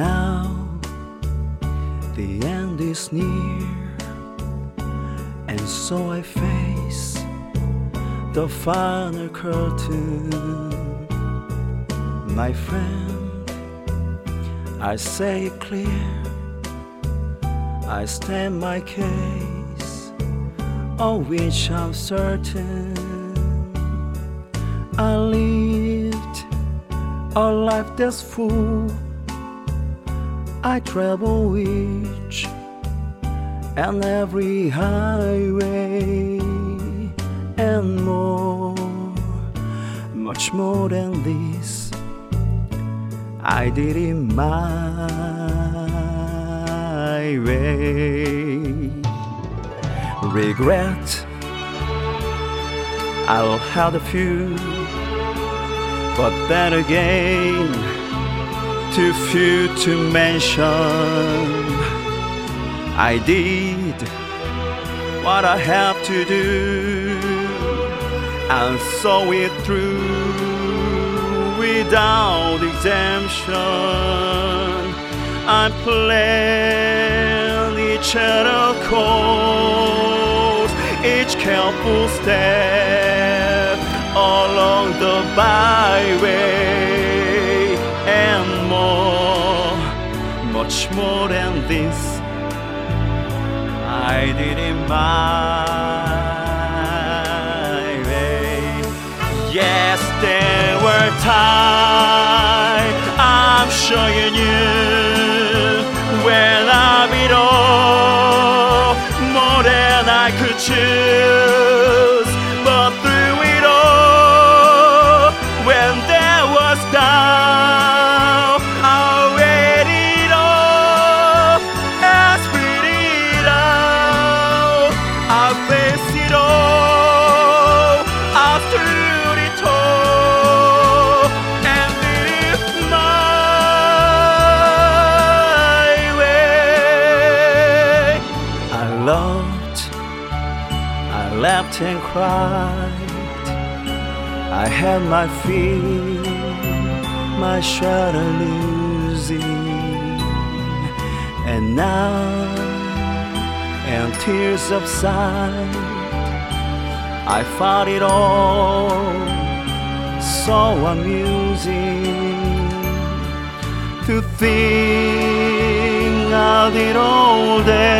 Now the end is near, and so I face the final curtain. My friend, I say it clear, I stand my case, of which I'm certain. I lived a life that's full. I travel each and every highway and more, much more than this. I did it my way. Regret, I'll have a few, but then again, too few to mention. I did what I had to do and saw it through without exemption. I planned each other course, each careful step along the byway, much more than this. I did it my way. Yes, there were times I'm sure you knew when I laughed and cried. I had my fear, my shadow losing, and now, and tears subside. I found it all so amusing to think I did all and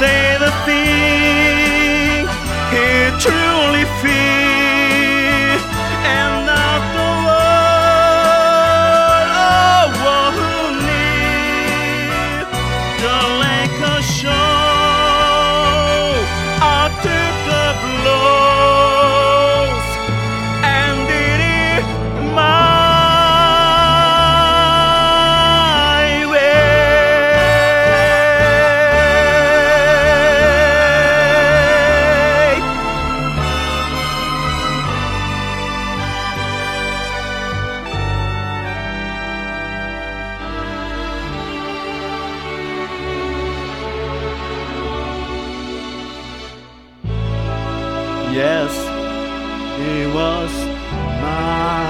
say the thing Yes, he was mine.